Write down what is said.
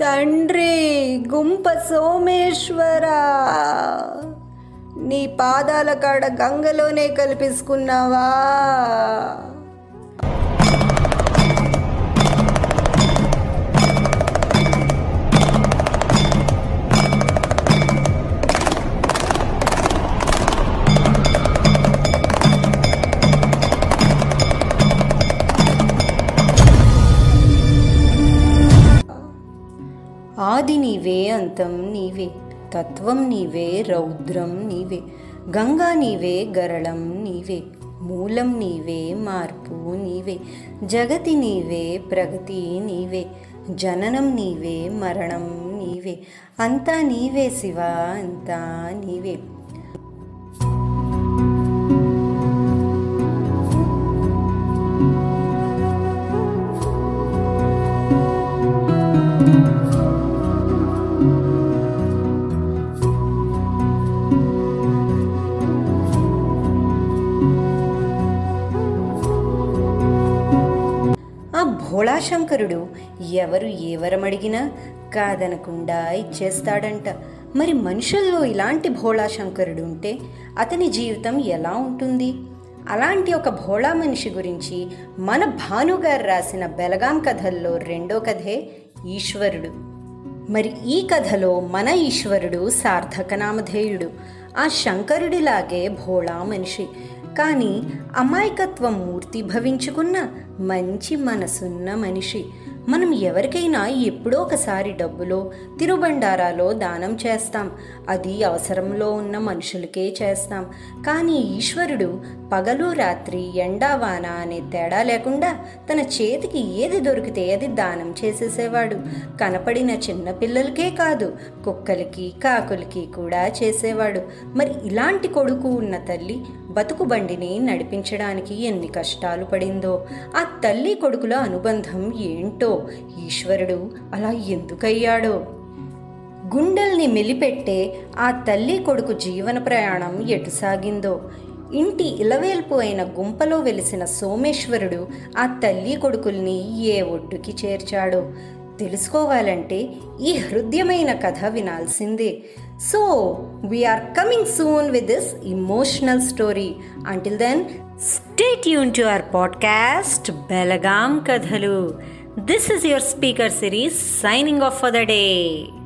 తండ్రి గుంప సోమేశ్వర. నీ పాదాల కాడ గంగలోనే కల్పించుకున్నావా ఆది నీవే అంతం నీవే తత్వం నీవే రౌద్రం నీవే గంగా నీవే గరళం నీవే మూలం నీవే మార్పు నీవే జగతి నీవే ప్రగతి నీవే జననం నీవే మరణం నీవే అంతా నీవే శివ అంతా నీవే. thank you భోళాశంకరుడు ఎవరు ఏ కాదనకుండా ఇచ్చేస్తాడంట. మరి మనుషుల్లో ఇలాంటి భోళాశంకరుడు ఉంటే అతని జీవితం ఎలా ఉంటుంది? అలాంటి ఒక భోళా మనిషి గురించి మన భానుగారు రాసిన బెలగాం కథల్లో రెండో కథే ఈశ్వరుడు. మరి ఈ కథలో మన ఈశ్వరుడు సార్థక నామధేయుడు ఆ శంకరుడిలాగే భోళా మనిషి. కానీ అమాయకత్వం మూర్తి భవించుకున్న మంచి మనసున్న మనిషి. మనం ఎవరికైనా ఎప్పుడో ఒకసారి డబ్బులో తిరుబండారాలో దానం చేస్తాం. అది అవసరంలో ఉన్న మనుషులకే చేస్తాం. కానీ ఈశ్వరుడు పగలు రాత్రి ఎండావాన అనే తేడా లేకుండా తన చేతికి ఏది దొరికితే అది దానం చేసేసేవాడు. కనపడిన చిన్న పిల్లలకే కాదు కుక్కలకి కాకులకి కూడా చేసేవాడు. మరి ఇలాంటి కొడుకు ఉన్న తల్లి బతుకు బండిని నడిపించడానికి ఎన్ని కష్టాలు పడిందో ఆ తల్లి కొడుకుల అనుబంధం ఏంటో ఈశ్వరుడు అలా ఎందుకయ్యాడో? గుండెల్ని మెలిపెట్టే ఆ తల్లి కొడుకు జీవన ప్రయాణం ఎటు సాగిందో? ఇంటి ఇలవేల్పు అయిన గుంపలో వెలిసిన సోమేశ్వరుడు ఆ తల్లి కొడుకుల్ని ఏ ఒడ్డుకి చేర్చాడో? తెలుసుకోవాలంటే ఈ హృదయమైన కథ వినాల్సిందే. So we are coming soon with this emotional story until then stay tuned to our podcast Belgaum కథలు This is your speaker series signing off for the day.